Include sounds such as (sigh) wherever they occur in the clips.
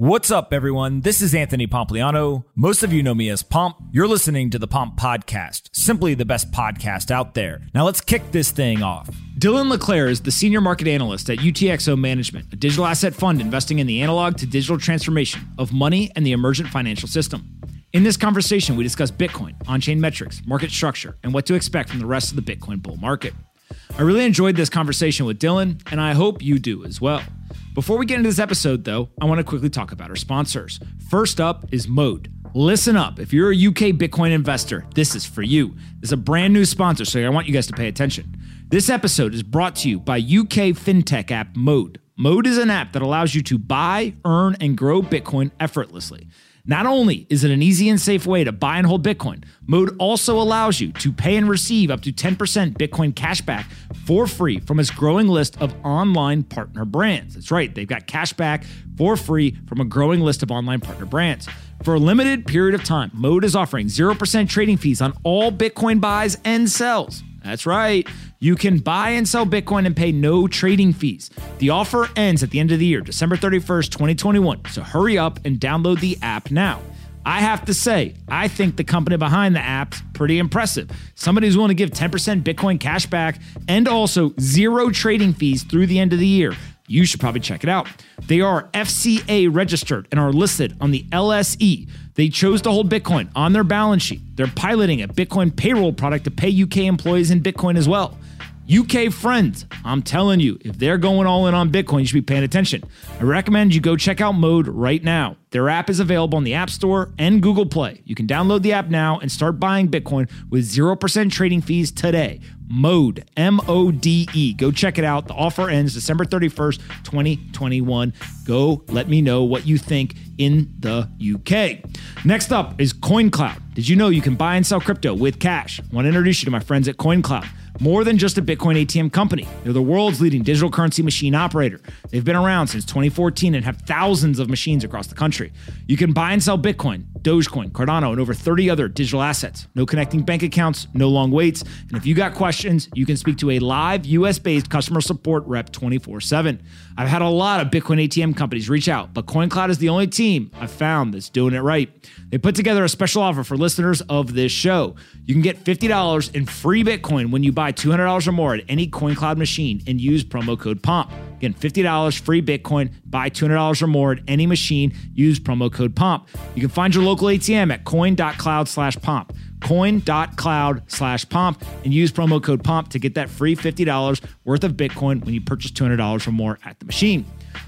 What's up, everyone? This is Anthony Pompliano. Most of you know me as Pomp. You're listening to the Pomp Podcast, simply the best podcast out there. Now let's kick this thing off. Dylan LeClair is the senior market analyst at UTXO Management, a digital asset fund investing in the analog to digital transformation of money and the emergent financial system. In this conversation, we discuss Bitcoin, on chain metrics, market structure, and what to expect from the rest of the Bitcoin bull market. I really enjoyed this conversation with Dylan, and I hope you do as well. Before we get into this episode, though, I want to quickly talk about our sponsors. First up is Mode. Listen up. If you're a UK Bitcoin investor, this is for you. This is a brand new sponsor, so I want you guys to pay attention. This episode is brought to you by UK fintech app Mode. Mode is an app that allows you to buy, earn, and grow Bitcoin effortlessly. Not only is it an easy and safe way to buy and hold Bitcoin, Mode also allows you to pay and receive up to 10% Bitcoin cashback for free from its growing list of online partner brands. That's right, they've got cashback for free from a growing list of online partner brands. For a limited period of time, Mode is offering 0% trading fees on all Bitcoin buys and sells. That's right. You can buy and sell Bitcoin and pay no trading fees. The offer ends at the end of the year, December 31st, 2021. So hurry up and download the app now. I have to say, I think the company behind the app's pretty impressive. Somebody who's willing to give 10% Bitcoin cash back and also zero trading fees through the end of the year. You should probably check it out. They are FCA registered and are listed on the LSE. They chose to hold Bitcoin on their balance sheet. They're piloting a Bitcoin payroll product to pay UK employees in Bitcoin as well. UK friends, I'm telling you, if they're going all in on Bitcoin, you should be paying attention. I recommend you go check out Mode right now. Their app is available on the App Store and Google Play. You can download the app now and start buying Bitcoin with 0% trading fees today. Mode, M O D E. Go check it out. The offer ends December 31st, 2021. Go let me know what you think in the UK. Next up is CoinCloud. Did you know you can buy and sell crypto with cash? I want to introduce you to my friends at CoinCloud more than just a Bitcoin ATM company. They're the world's leading digital currency machine operator. They've been around since 2014 and have thousands of machines across the country. You can buy and sell Bitcoin, Dogecoin, Cardano, and over 30 other digital assets. No connecting bank accounts, no long waits. And if you got questions, you can speak to a live US based customer support rep 24 7. I've had a lot of Bitcoin ATM companies reach out, but CoinCloud is the only team I've found that's doing it right. They put together a special offer for listeners of this show. You can get $50 in free Bitcoin when you buy $200 or more at any CoinCloud machine and use promo code POMP. Again, $50 free Bitcoin, buy $200 or more at any machine, use promo code POMP. You can find your local ATM at coin.cloud slash POMP coin.cloud slash pomp and use promo code pomp to get that free $50 worth of bitcoin when you purchase $200 or more at the machine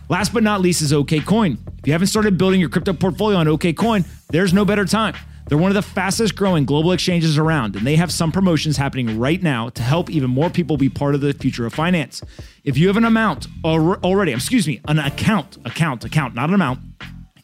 last but not least is okcoin if you haven't started building your crypto portfolio on okcoin there's no better time they're one of the fastest growing global exchanges around, and they have some promotions happening right now to help even more people be part of the future of finance. If you have an amount already, excuse me, an account, account, account, not an amount.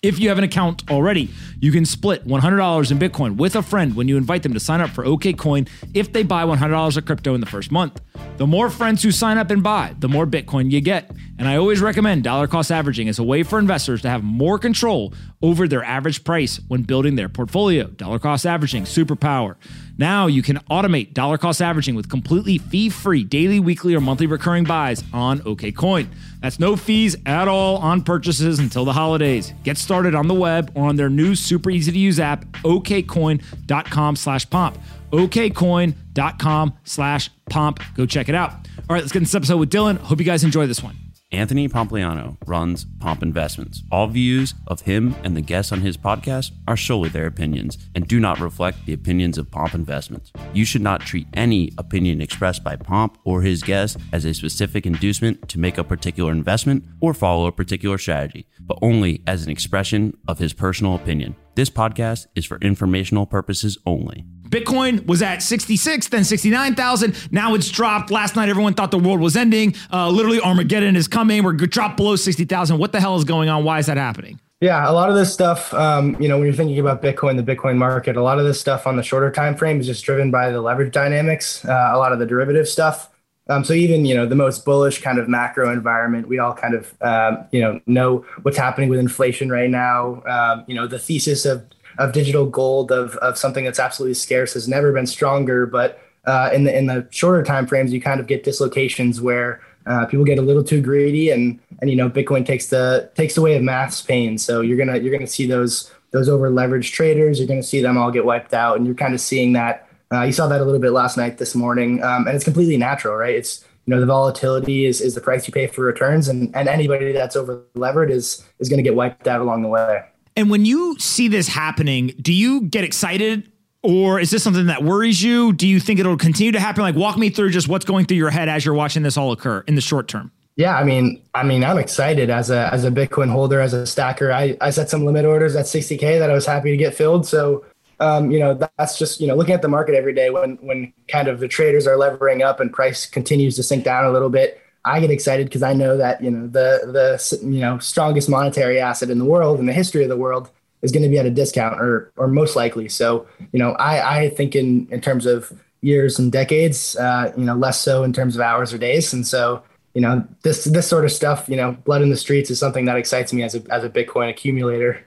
If you have an account already, you can split $100 in Bitcoin with a friend when you invite them to sign up for OKCoin if they buy $100 of crypto in the first month. The more friends who sign up and buy, the more Bitcoin you get. And I always recommend dollar cost averaging as a way for investors to have more control over their average price when building their portfolio. Dollar cost averaging, superpower. Now you can automate dollar cost averaging with completely fee free daily, weekly, or monthly recurring buys on OKCoin. That's no fees at all on purchases until the holidays. Get started on the web or on their new super easy to use app, okcoin.com slash pomp okcoin.com slash pomp. Go check it out. All right, let's get into this episode with Dylan. Hope you guys enjoy this one. Anthony Pompliano runs Pomp Investments. All views of him and the guests on his podcast are solely their opinions and do not reflect the opinions of Pomp Investments. You should not treat any opinion expressed by Pomp or his guests as a specific inducement to make a particular investment or follow a particular strategy, but only as an expression of his personal opinion. This podcast is for informational purposes only. Bitcoin was at 66, then 69,000. Now it's dropped. Last night, everyone thought the world was ending. Uh, literally, Armageddon is coming. We're dropped below 60,000. What the hell is going on? Why is that happening? Yeah, a lot of this stuff, um, you know, when you're thinking about Bitcoin, the Bitcoin market, a lot of this stuff on the shorter time frame is just driven by the leverage dynamics, uh, a lot of the derivative stuff. Um, so even you know the most bullish kind of macro environment, we all kind of um, you know know what's happening with inflation right now. Um, you know the thesis of of digital gold of of something that's absolutely scarce has never been stronger. But uh, in the in the shorter time frames, you kind of get dislocations where Uh, people get a little too greedy, and and you know Bitcoin takes the takes away of math's pain. So you're gonna you're gonna see those those over leveraged traders. You're gonna see them all get wiped out, and you're kind of seeing that. Uh, you saw that a little bit last night, this morning, um, and it's completely natural, right? It's you know the volatility is, is the price you pay for returns, and and anybody that's over levered is is going to get wiped out along the way. And when you see this happening, do you get excited or is this something that worries you? Do you think it'll continue to happen? Like, walk me through just what's going through your head as you're watching this all occur in the short term. Yeah, I mean, I mean, I'm excited as a as a Bitcoin holder, as a stacker. I, I set some limit orders at 60k that I was happy to get filled. So, um, you know, that's just you know looking at the market every day when when kind of the traders are levering up and price continues to sink down a little bit. I get excited because I know that you know the the you know strongest monetary asset in the world in the history of the world is going to be at a discount or or most likely. So you know, I I think in in terms of years and decades, uh, you know, less so in terms of hours or days. And so you know, this this sort of stuff, you know, blood in the streets is something that excites me as a as a Bitcoin accumulator.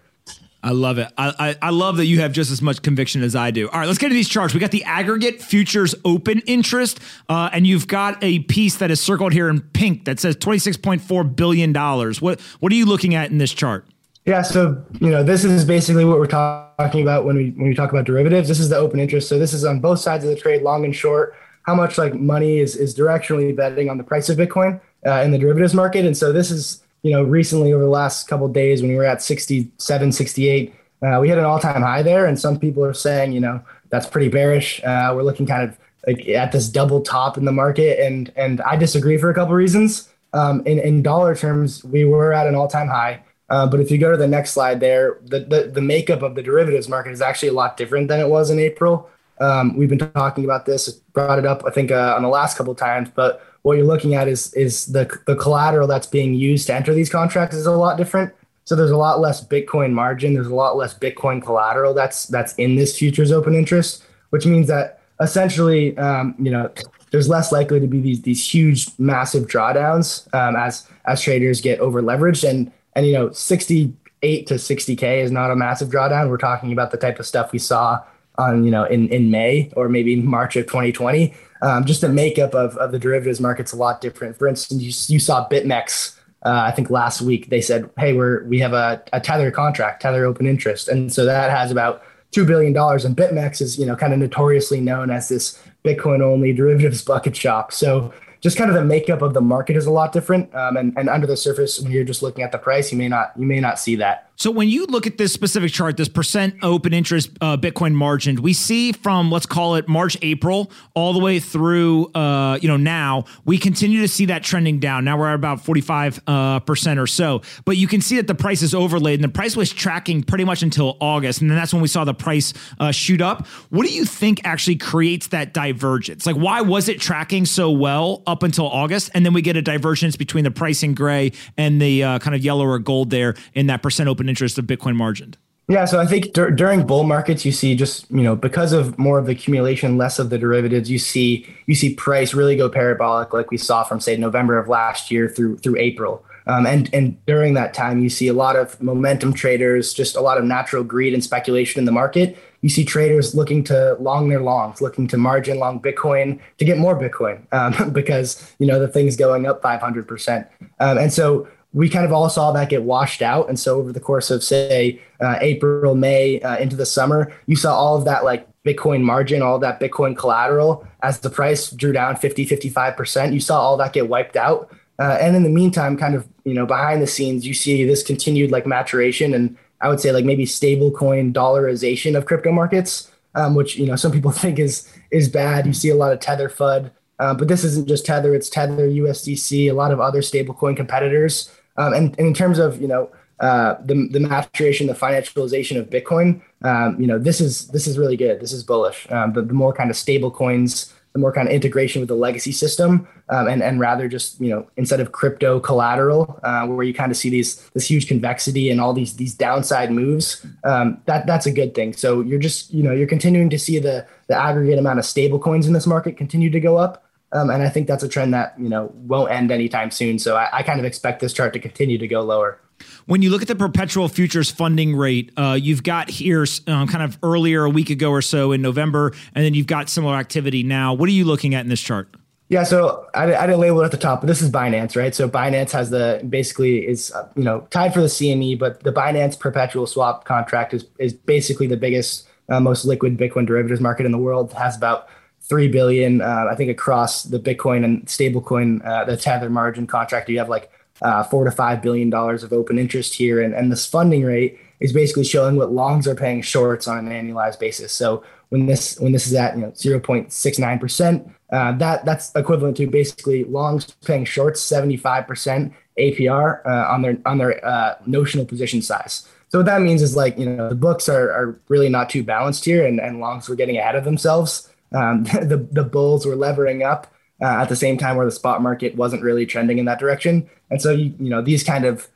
I love it. I, I, I, love that you have just as much conviction as I do. All right, let's get to these charts. We got the aggregate futures open interest, uh, and you've got a piece that is circled here in pink that says twenty six point four billion dollars. What what are you looking at in this chart? Yeah, so you know this is basically what we're talking about when we when we talk about derivatives. This is the open interest. So this is on both sides of the trade, long and short. How much like money is is directionally betting on the price of Bitcoin uh, in the derivatives market? And so this is you know recently over the last couple days when we were at 67, 68, uh, we hit an all time high there. And some people are saying you know that's pretty bearish. Uh, we're looking kind of like at this double top in the market, and and I disagree for a couple reasons. Um, in in dollar terms, we were at an all time high. Uh, but if you go to the next slide there, the, the, the, makeup of the derivatives market is actually a lot different than it was in April. Um, we've been talking about this, brought it up, I think, uh, on the last couple times. But what you're looking at is is the the collateral that's being used to enter these contracts is a lot different. So there's a lot less Bitcoin margin. There's a lot less Bitcoin collateral that's that's in this futures open interest, which means that essentially, um, you know, there's less likely to be these these huge, massive drawdowns um, as as traders get over leveraged and and you know, 68 to 60k is not a massive drawdown. We're talking about the type of stuff we saw on you know in in May or maybe March of 2020. Um, just the makeup of, of the derivatives market's a lot different. For instance, you, you saw BitMEX. Uh, I think last week they said, "Hey, we're we have a, a tether contract, tether open interest," and so that has about two billion dollars. And BitMEX is you know kind of notoriously known as this Bitcoin only derivatives bucket shop. So just kind of the makeup of the market is a lot different. Um, and, and under the surface, when you're just looking at the price, you may not you may not see that. So when you look at this specific chart, this percent open interest uh, Bitcoin margin, we see from let's call it March, April, all the way through uh, you know now, we continue to see that trending down. Now we're at about forty five uh, percent or so, but you can see that the price is overlaid, and the price was tracking pretty much until August, and then that's when we saw the price uh, shoot up. What do you think actually creates that divergence? Like, why was it tracking so well up until August, and then we get a divergence between the price in gray and the uh, kind of yellow or gold there in that percent open interest of Bitcoin margined? Yeah, so I think dur- during bull markets, you see just you know because of more of the accumulation, less of the derivatives, you see you see price really go parabolic, like we saw from say November of last year through through April. Um, and and during that time, you see a lot of momentum traders, just a lot of natural greed and speculation in the market. You see traders looking to long their longs, looking to margin long Bitcoin to get more Bitcoin um, (laughs) because you know the thing's going up 500 um, percent. And so we kind of all saw that get washed out. And so over the course of say uh, April, May uh, into the summer, you saw all of that like Bitcoin margin, all that Bitcoin collateral as the price drew down 50, 55%. You saw all that get wiped out. Uh, and in the meantime, kind of, you know, behind the scenes, you see this continued like maturation and I would say like maybe stable coin dollarization of crypto markets, um, which, you know, some people (laughs) think is, is bad. You see a lot of tether FUD. Uh, but this isn't just Tether; it's Tether, USDC, a lot of other stablecoin competitors. Um, and, and, in terms of you know uh, the the maturation, the financialization of Bitcoin, um, you know this is this is really good. This is bullish. Um, the, the more kind of stable coins, the more kind of integration with the legacy system, um, and and rather just you know instead of crypto collateral, uh, where you kind of see these this huge convexity and all these these downside moves, um, that that's a good thing. So you're just you know you're continuing to see the the aggregate amount of stable coins in this market continue to go up. Um, and I think that's a trend that you know won't end anytime soon. So I, I, kind of expect this chart to continue to go lower. When you look at the perpetual futures funding rate, uh, you've got here um, kind of earlier a week ago or so in November, and then you've got similar activity now. What are you looking at in this chart? Yeah, so I, I, didn't label it at the top, but this is Binance, right? So Binance has the basically is uh, you know tied for the CME, but the Binance perpetual swap contract is is basically the biggest, uh, most liquid Bitcoin derivatives market in the world. It has about three billion, uh, I think, across the Bitcoin and stablecoin, uh, the tether margin contract. You have like uh, four to five billion dollars of open interest here, and and this funding rate is basically showing what longs are paying shorts on an annualized basis. So when this when this is at you know 0.69 percent, uh, that that's equivalent to basically longs paying shorts 75 percent APR uh, on their on their uh, notional position size. So what that means is like you know the books are are really not too balanced here, and and longs were getting ahead of themselves. Um, (laughs) the the bulls were levering up. Uh, at the same time, where the spot market wasn't really trending in that direction, and so you you know these kind of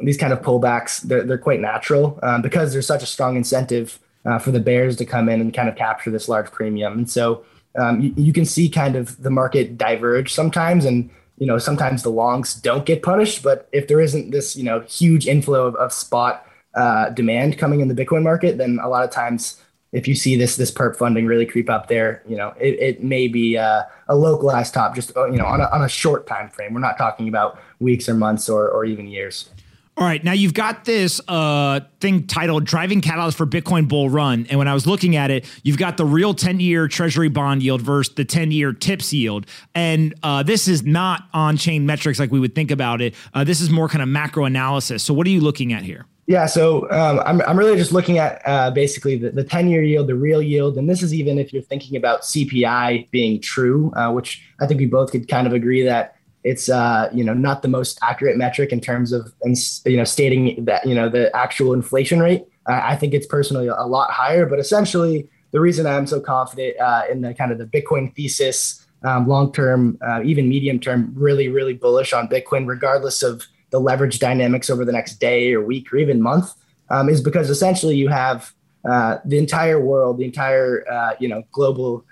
these kind of pullbacks they're, they're quite natural um, because there's such a strong incentive uh, for the bears to come in and kind of capture this large premium. And so um, you, you, can see kind of the market diverge sometimes, and you know sometimes the longs don't get punished. But if there isn't this you know huge inflow of, of spot uh, demand coming in the Bitcoin market, then a lot of times if you see this this perp funding really creep up there, you know it, it may be uh, a localized top, just uh, you know on a, on a short time frame. We're not talking about weeks or months or or even years. All right, now you've got this uh, thing titled "Driving Catalyst for Bitcoin Bull Run," and when I was looking at it, you've got the real ten-year Treasury bond yield versus the ten-year TIPS yield, and uh, this is not on-chain metrics like we would think about it. Uh, this is more kind of macro analysis. So, what are you looking at here? Yeah, so um, I'm I'm really just looking at uh, basically the, the ten-year yield, the real yield, and this is even if you're thinking about CPI being true, uh, which I think we both could kind of agree that it's uh, you know not the most accurate metric in terms of you know stating that you know the actual inflation rate. I think it's personally a lot higher, but essentially the reason I'm so confident uh, in the kind of the Bitcoin thesis, um, long term, uh, even medium term, really really bullish on Bitcoin, regardless of the leverage dynamics over the next day or week or even month, um, is because essentially you have uh, the entire world, the entire uh, you know global,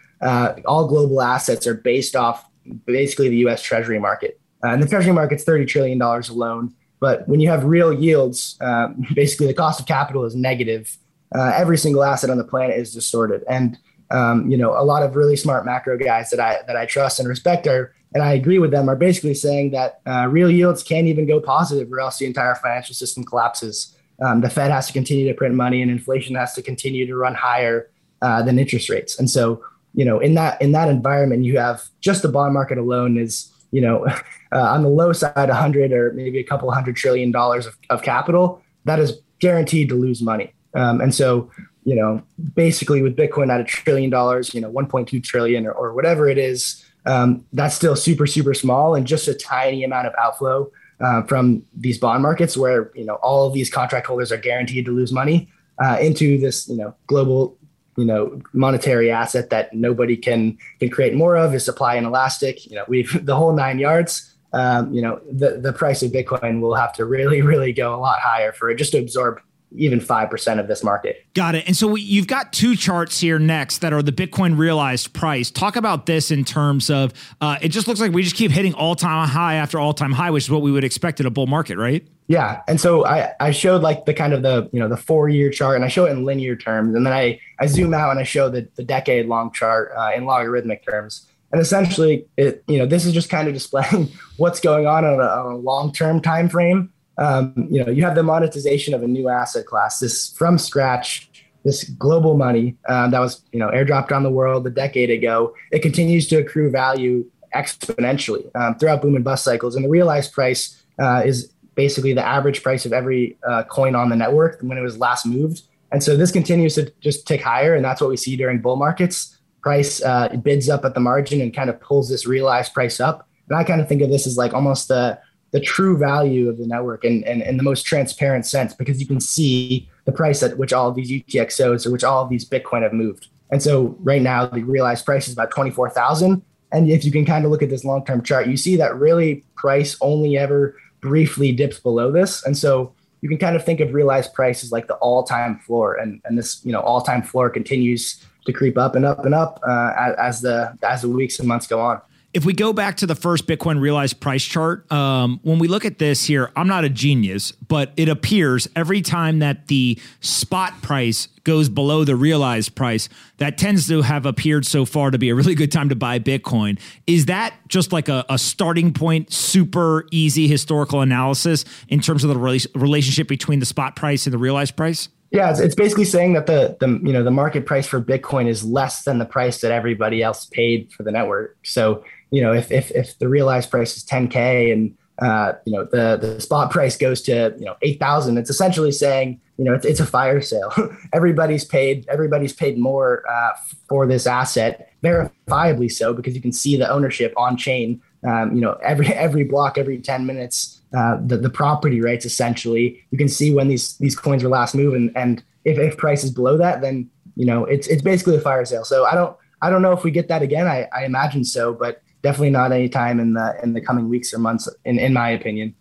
all global assets are based off basically the U.S. Treasury market. Uh, and the Treasury market's thirty trillion dollars alone. But when you have real yields, um, (laughs) basically the cost of capital is negative. Uh, every single asset on the planet is distorted, and um, you know a lot of really smart macro guys that I that I trust and respect are, and I agree with them, are basically saying that uh, real yields can't even go positive, or else the entire financial system collapses. Um, the Fed has to continue to print money, and inflation has to continue to run higher uh, than interest rates. And so you know, in that in that environment, you have just the bond market alone is, you know, (laughs) uh, on the low side, a 100 or maybe a couple hundred trillion dollars of, of capital that is guaranteed to lose money. Um, and so, you know, basically with Bitcoin at a trillion dollars, you know, 1.2 trillion or, or whatever it is, um, that's still super super small and just a tiny amount of outflow uh, from these bond markets where you know all of these contract holders are guaranteed to lose money uh, into this you know global you know monetary asset that nobody can can create more of is supply inelastic you know we've (laughs) the whole nine yards um, you know the the price of bitcoin will have to really really go a lot higher for it just to absorb even 5% of this market. Got it. And so we, you've got two charts here next that are the Bitcoin realized price. Talk about this in terms of uh, it just looks like we just keep hitting all time high after all time high, which is what we would expect in a bull market, right? Yeah. And so I, I showed like the kind of the, you know, the four year chart and I show it in linear terms. And then I, I zoom out and I show the, the decade long chart uh, in logarithmic terms. And essentially it, you know, this is just kind of displaying (laughs) what's going on on a, on a long-term time frame um, you know, you have the monetization of a new asset class, this from scratch, this global money um, that was, you know, airdropped on the world a decade ago. It continues to accrue value exponentially um, throughout boom and bust cycles, and the realized price uh, is basically the average price of every uh, coin on the network when it was last moved. And so this continues to just tick higher, and that's what we see during bull markets. Price uh, bids up at the margin and kind of pulls this realized price up. And I kind of think of this as like almost the the true value of the network and in, in, in, the most transparent sense because you can see the price at which all of these UTXOs or which all of these Bitcoin have moved. And so right now the realized price is about 24,000. And if you can kind of look at this long-term chart, you see that really price only ever briefly dips below this. And so you can kind of think of realized price as like the all-time floor. And, and this, you know, all-time floor continues to creep up and up and up uh, as the, as the weeks and months go on. If we go back to the first Bitcoin realized price chart, um, when we look at this here, I'm not a genius, but it appears every time that the spot price goes below the realized price, that tends to have appeared so far to be a really good time to buy Bitcoin. Is that just like a, a starting point, super easy historical analysis in terms of the relationship between the spot price and the realized price? Yeah, it's, it's basically saying that the the you know the market price for Bitcoin is less than the price that everybody else paid for the network. So you know, if if if the realized price is 10k and uh, you know the the spot price goes to you know 8,000, it's essentially saying you know it's, it's a fire sale. (laughs) everybody's paid everybody's paid more uh, for this asset, verifiably so because you can see the ownership on chain. Um, you know, every every block, every 10 minutes, uh, the the property rights essentially. You can see when these these coins were last moved, and, and if if price is below that, then you know it's it's basically a fire sale. So I don't I don't know if we get that again. I, I imagine so, but definitely not any time in the in the coming weeks or months, in in my opinion.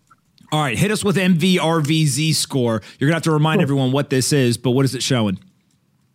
All right, hit us with MVRVZ score. You're gonna have to remind cool. everyone what this is, but what is it showing?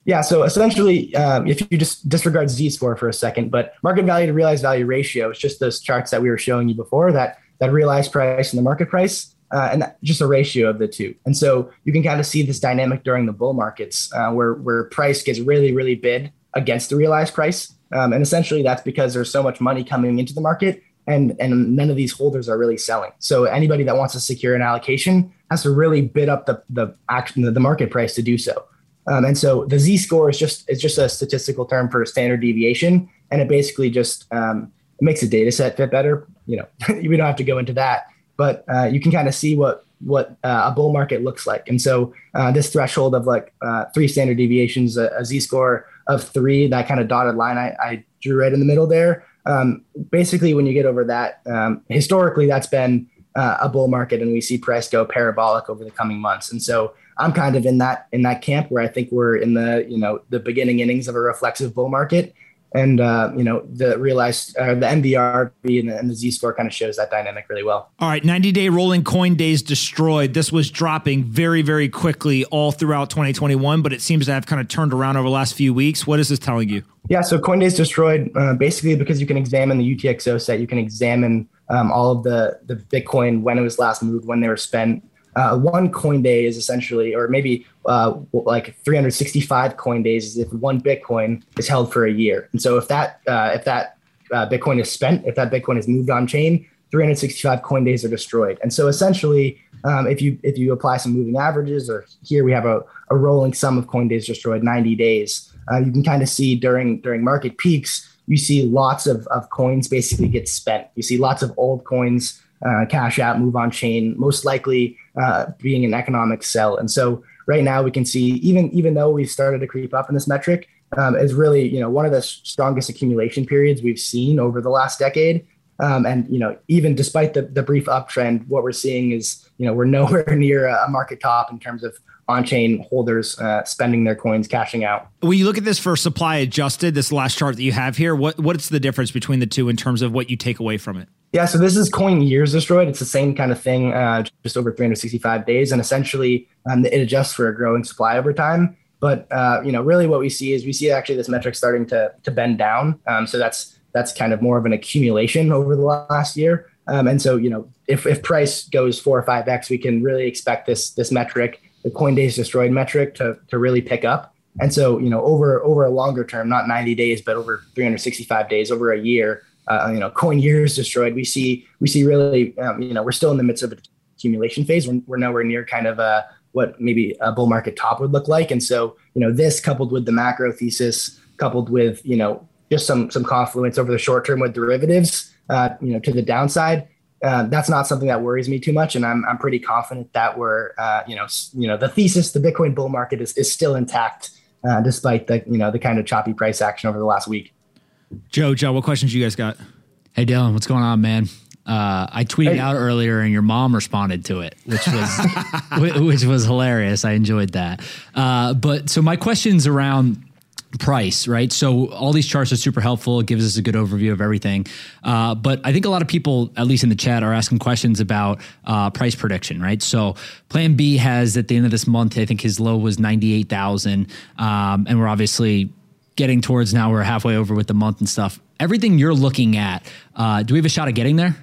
Yeah, so essentially, um, if you just disregard Z score for a second, but market value to realized value ratio is just those charts that we were showing you before that that realized price and the market price, uh, and just a ratio of the two. And so you can kind of see this dynamic during the bull markets uh, where where price gets really really bid against the realized price, um, and essentially, that's because there's so much money coming into the market and, and none of these holders are really selling. So anybody that wants to secure an allocation has to really bid up the, the action, the market price to do so. Um, and so the Z score is just, it's just a statistical term for standard deviation. And it basically just um, makes a data set fit better. You know, (laughs) we don't have to go into that, but uh, you can kind of see what, what uh, a bull market looks like. And so uh, this threshold of like uh, three standard deviations, a, a Z score of three, that kind of dotted line I, I drew right in the middle there. Um, basically, when you get over that, um, historically, that's been uh, a bull market, and we see price go parabolic over the coming months. And so, I'm kind of in that in that camp where I think we're in the you know the beginning innings of a reflexive bull market, and uh, you know the realized uh, the MVRV and the, and the Z score kind of shows that dynamic really well. All right, 90 day rolling coin days destroyed. This was dropping very very quickly all throughout 2021, but it seems to have kind of turned around over the last few weeks. What is this telling you? Yeah, so coin days destroyed uh, basically because you can examine the UTXO set, you can examine um, all of the the Bitcoin when it was last moved, when they were spent, uh, one coin day is essentially, or maybe uh, like 365 coin days, is if one Bitcoin is held for a year. And so if that uh, if that uh, Bitcoin is spent, if that Bitcoin is moved on chain, 365 coin days are destroyed. And so essentially, um, if you if you apply some moving averages, or here we have a, a rolling sum of coin days destroyed, 90 days, uh, you can kind of see during during market peaks, you see lots of, of coins basically get spent. You see lots of old coins uh, cash out, move on chain, most likely uh, being an economic sell. And so right now we can see even even though we've started to creep up in this metric, um, is really you know one of the strongest accumulation periods we've seen over the last decade. Um, and you know even despite the, the brief uptrend, what we're seeing is you know we're nowhere (laughs) near a market top in terms of on-chain holders uh, spending their coins, cashing out. When you look at this for supply adjusted, this last chart that you have here, what what's the difference between the two in terms of what you take away from it? Yeah, so this is coin years destroyed. It's the same kind of thing, uh, just over 365 days, and essentially um, it adjusts for a growing supply over time. But uh, you know, really, what we see is we see actually this metric starting to to bend down. Um, so that's that's kind of more of an accumulation over the last year. Um, and so you know, if if price goes four or five x, we can really expect this this metric, the coin days destroyed metric, to to really pick up. And so you know, over over a longer term, not 90 days, but over 365 days, over a year uh, you know, coin years destroyed. We see we see really, um, you know, we're still in the midst of a accumulation phase. We're, we're nowhere near kind of uh, what maybe a bull market top would look like. And so, you know, this coupled with the macro thesis, coupled with you know just some some confluence over the short term with derivatives, uh, you know, to the downside. Uh, that's not something that worries me too much, and I'm I'm pretty confident that we're uh, you know you know the thesis the Bitcoin bull market is is still intact uh, despite the you know the kind of choppy price action over the last week. Joe, Joe, what questions you guys got? Hey, Dylan, what's going on, man? Uh, I tweeted hey. out earlier, and your mom responded to it, which was (laughs) which was hilarious. I enjoyed that. Uh, but so my questions around price, right? So all these charts are super helpful. It gives us a good overview of everything. Uh, but I think a lot of people, at least in the chat, are asking questions about uh, price prediction, right? So Plan B has at the end of this month, I think his low was ninety eight thousand, um, and we're obviously getting towards now we're halfway over with the month and stuff. Everything you're looking at, uh, do we have a shot at getting there?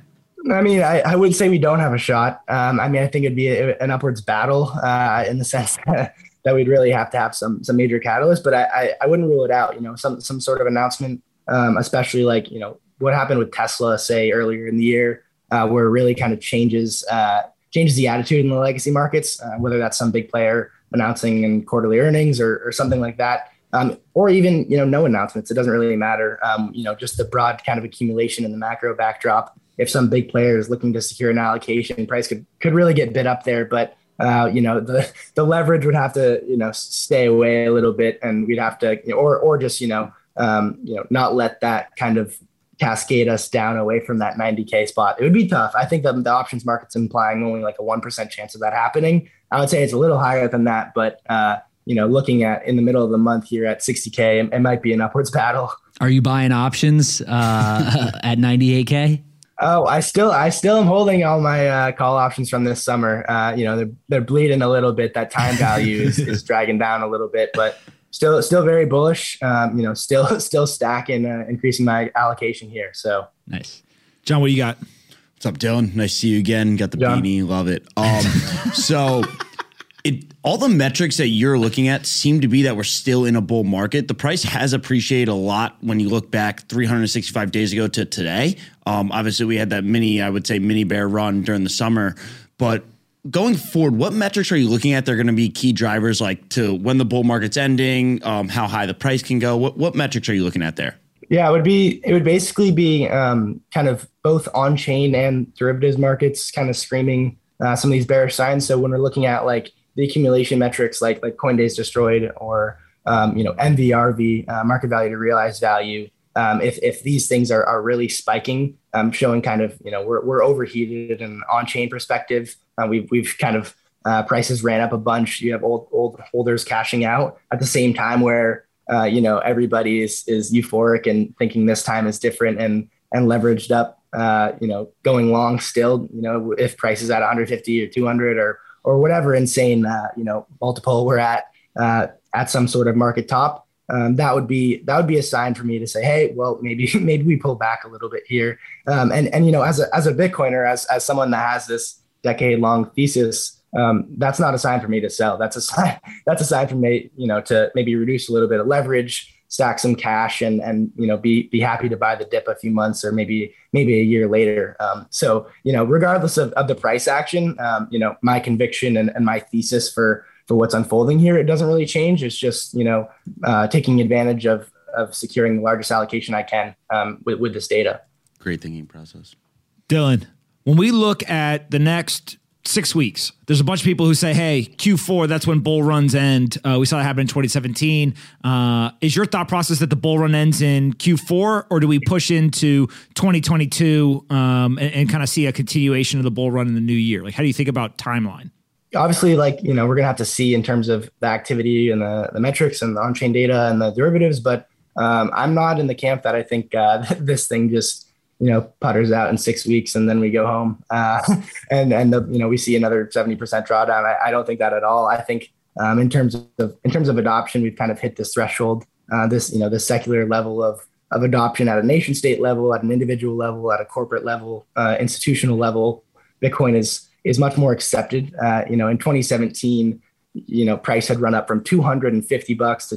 I mean, I, I would say we don't have a shot. Um, I mean, I think it'd be a, an upwards battle uh, in the sense (laughs) that, that we'd really have to have some some major catalyst. But I, I, I wouldn't rule it out. You know, some some sort of announcement, um, especially like you know what happened with Tesla, say earlier in the year, uh, where it really kind of changes uh, changes the attitude in the legacy markets, uh, whether that's some big player announcing in quarterly earnings or, or something like that. Um, or even you know no announcements. It doesn't really matter. Um, you know, just the broad kind of accumulation in the macro backdrop if some big player is looking to secure an allocation, price could could really get bid up there. But uh, you know, the (laughs) the leverage would have to you know stay away a little bit, and we'd have to or or just you know um, you know not let that kind of cascade us down away from that 90k spot. It would be tough. I think the, the options market's implying only like a one percent chance of that happening. I would say it's a little higher than that, but uh, you know, looking at in the middle of the month here at 60k, it, it might be an upwards (laughs) battle. Are you buying options uh, (laughs) at 98k? Oh, I still, I still am holding all my uh, call options from this summer. Uh, you know, they're they're bleeding a little bit. That time value is, is dragging down a little bit, but still, still very bullish. Um, you know, still, (laughs) still stacking, uh, increasing my allocation here. So nice, John. What do you got? What's up, Dylan? Nice to see you again. Got the John. beanie, love it. Um, (laughs) so it all the metrics that you're looking at seem to be that we're still in a bull market. The price has appreciated a lot when you look back 365 days ago to today. Um, obviously, we had that mini, I would say, mini bear run during the summer. But going forward, what metrics are you looking at? They're going to be key drivers, like to when the bull market's ending, um, how high the price can go. What what metrics are you looking at there? Yeah, it would be it would basically be um, kind of both on chain and derivatives markets, kind of screaming uh, some of these bearish signs. So when we're looking at like the accumulation metrics like like Coindays destroyed or um, you know MVRV uh, market value to realized value. Um, if if these things are are really spiking, um, showing kind of you know we're we're overheated and on chain perspective, uh, we've we've kind of uh, prices ran up a bunch. You have old old holders cashing out at the same time where uh, you know everybody is is euphoric and thinking this time is different and and leveraged up. Uh, you know, going long still. You know, if prices at 150 or 200 or or whatever insane uh, you know multiple we're at uh, at some sort of market top, um, that would be that would be a sign for me to say, hey, well maybe (laughs) maybe we pull back a little bit here. Um, and and you know as a as a Bitcoiner, as as someone that has this decade long thesis. Um, that's not a sign for me to sell. That's a (laughs) sign. That's a sign for me, you know, to maybe reduce a little bit of leverage, stack some cash and and you know be be happy to buy the dip a few months or maybe maybe a year later. Um, so you know regardless of, of the price action um, you know my conviction and, and my thesis for for what's unfolding here it doesn't really change. It's just you know uh, taking advantage of of securing the largest allocation i can um, with, with this data. Great thinking process. Dylan when we look at the next six weeks. There's a bunch of people who say, hey, Q4, that's when bull runs end. Uh, we saw that happen in 2017. Uh, is your thought process that the bull run ends in Q4, or do we push into 2022 um, and, and kind of see a continuation of the bull run in the new year? Like, how do you think about timeline? Obviously, like, you know, we're going to have to see in terms of the activity and the, the metrics and the on chain data and the derivatives, but um, I'm not in the camp that I think uh, (laughs) this thing just you know putters out in six weeks and then we go home. Uh, (laughs) and and the, you know we see another 70% drawdown. I, I don't think that at all. I think um, in terms of in terms of adoption we've kind of hit this threshold uh, this you know this secular level of of adoption at a nation state level at an individual level at a corporate level uh, institutional level. Bitcoin is is much more accepted. Uh, you know in 2017 you know price had run up from 250 bucks to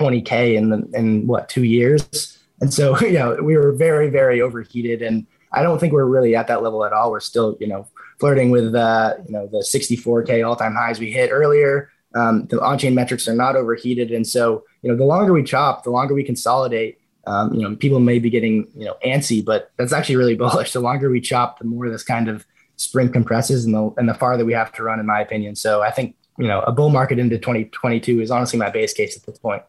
20k in the, in what two years and so, (laughs) you know, we were very, very overheated. And I don't think we're really at that level at all. We're still, you know, flirting with, uh, you know, the 64K all time highs we hit earlier. Um, the on chain metrics are not overheated. And so, you know, the longer we chop, the longer we consolidate. Um, you know, people may be getting, you know, antsy, but that's actually really (laughs) bullish. The longer we chop, the more this kind of sprint compresses and the, and the farther we have to run, in my opinion. So I think, you know, a bull market into 2022 is honestly my base case at this point.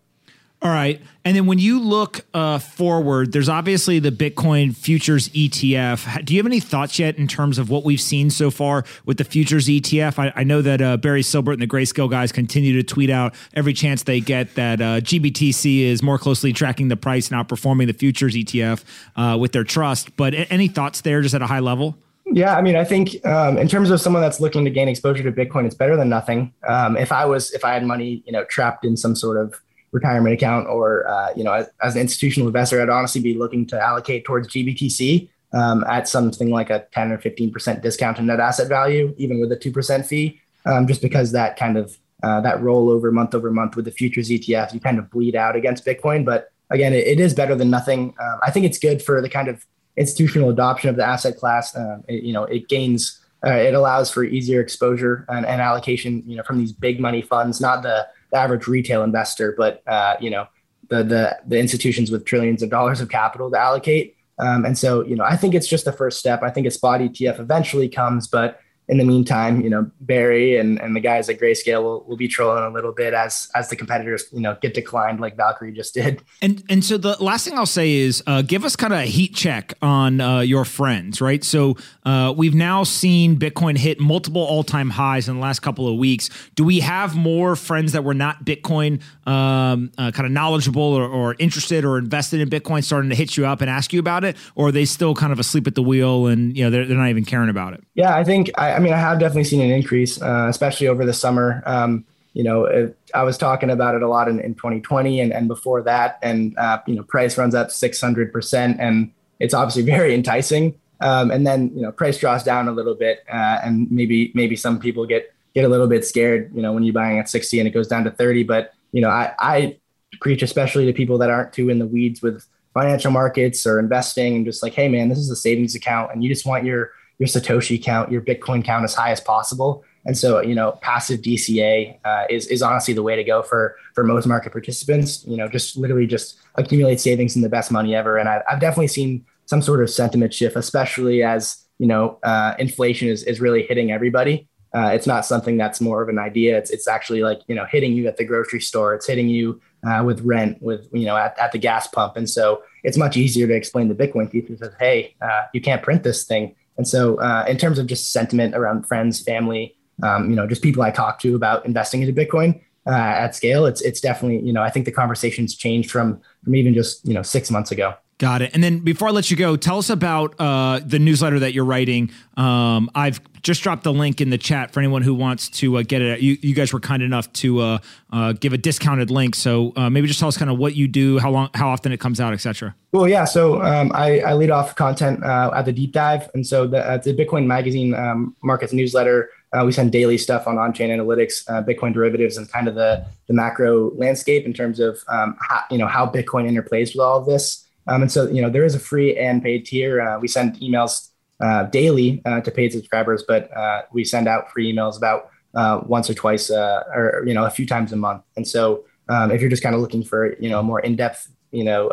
All right. And then when you look uh, forward, there's obviously the Bitcoin futures ETF. Do you have any thoughts yet in terms of what we've seen so far with the futures ETF? I, I know that uh, Barry Silbert and the Grayscale guys continue to tweet out every chance they get that uh, GBTC is more closely tracking the price and outperforming the futures ETF uh, with their trust. But any thoughts there just at a high level? Yeah, I mean, I think um, in terms of someone that's looking to gain exposure to Bitcoin, it's better than nothing. Um, if I was, if I had money, you know, trapped in some sort of retirement account or uh, you know as, as, an institutional investor, I'd honestly be looking to allocate towards GBTC um, at something like a 10 or 15 percent discount to net asset value, even with a two percent fee, um, just because that kind of uh, that rollover month over month with the futures ETF, you kind of bleed out against Bitcoin. But again, it, it is better than nothing. Um, I think it's good for the kind of institutional adoption of the asset class. Um, it, you know, it gains, uh, it allows for easier exposure and, and, allocation. You know, from these big money funds, not the, the average retail investor, but uh, you know, the the the institutions with trillions of dollars of capital to allocate. Um, and so, you know, I think it's just the first step. I think a spot ETF eventually comes, but in the meantime, you know, Barry and, and the guys at Grayscale will, will be trolling a little bit as as the competitors, you know, get declined like Valkyrie just did. And and so the last thing I'll say is uh, give us kind of a heat check on uh, your friends, right? So uh, we've now seen Bitcoin hit multiple all time highs in the last couple of weeks. Do we have more friends that were not Bitcoin um, uh, kind of knowledgeable or, or interested or invested in Bitcoin starting to hit you up and ask you about it, or are they still kind of asleep at the wheel and you know they're, they're not even caring about it? Yeah, I think I, I mean I have definitely seen an increase, uh, especially over the summer. Um, you know, it, I was talking about it a lot in, in 2020 and, and before that, and uh, you know, price runs up 600 percent, and it's obviously very enticing. Um, and then you know, price draws down a little bit, uh, and maybe maybe some people get get a little bit scared. You know, when you're buying at 60 and it goes down to 30, but you know, I, I preach especially to people that aren't too in the weeds with financial markets or investing, and just like, hey man, this is a savings account, and you just want your your Satoshi count, your Bitcoin count as high as possible. And so, you know, passive DCA uh, is is honestly the way to go for for most market participants. You know, just literally just accumulate savings in the best money ever. And I, have definitely seen some sort of sentiment shift, especially as you know, uh, inflation is is really hitting everybody. Uh, it's not something that's more of an idea. It's it's actually like you know hitting you at the grocery store. It's hitting you uh, with rent, with you know at, at the gas pump. And so it's much easier to explain the Bitcoin features of hey, uh, you can't print this thing and so, uh, in terms of just sentiment around friends, family, um, you know, just people I talk to about investing into Bitcoin uh, at scale, it's it's definitely you know I think the conversation's changed from from even just you know six months ago. Got it. And then before I let you go, tell us about uh, the newsletter that you're writing. Um, I've just dropped the link in the chat for anyone who wants to uh, get it. You, you, guys were kind enough to uh, uh give a discounted link, so uh, maybe just tell us kind of what you do, how long, how often it comes out, etc. Well, yeah. So um, I, I, lead off content uh, at the deep dive, and so the, at the Bitcoin Magazine um, markets newsletter. we send daily stuff on on-chain analytics, Bitcoin derivatives, and kind of the the macro landscape in terms of um, how you know how Bitcoin interplays with all of this. Um, and so, you know, there is a free and paid tier. Uh, we send emails uh, daily uh, to paid subscribers, but uh, we send out free emails about uh, once or twice, uh, or you know, a few times a month. And so, um, if you're just kind of looking for, you know, a more in-depth, you know,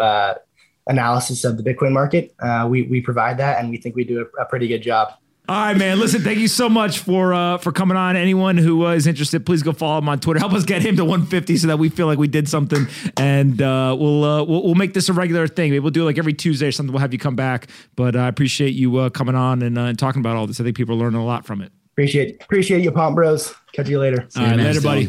analysis of the Bitcoin market, we we provide that, and we think we do a, a pretty good job. All right, man. Listen, thank you so much for uh, for coming on. Anyone who uh, is interested, please go follow him on Twitter. Help us get him to 150 so that we feel like we did something, and uh, we'll, uh, we'll, we'll make this a regular thing. Maybe we'll do it like every Tuesday or something. We'll have you come back. But I appreciate you uh, coming on and, uh, and talking about all this. I think people are learning a lot from it. Appreciate appreciate you, Pomp Bros. Catch you later. See all right, later, buddy.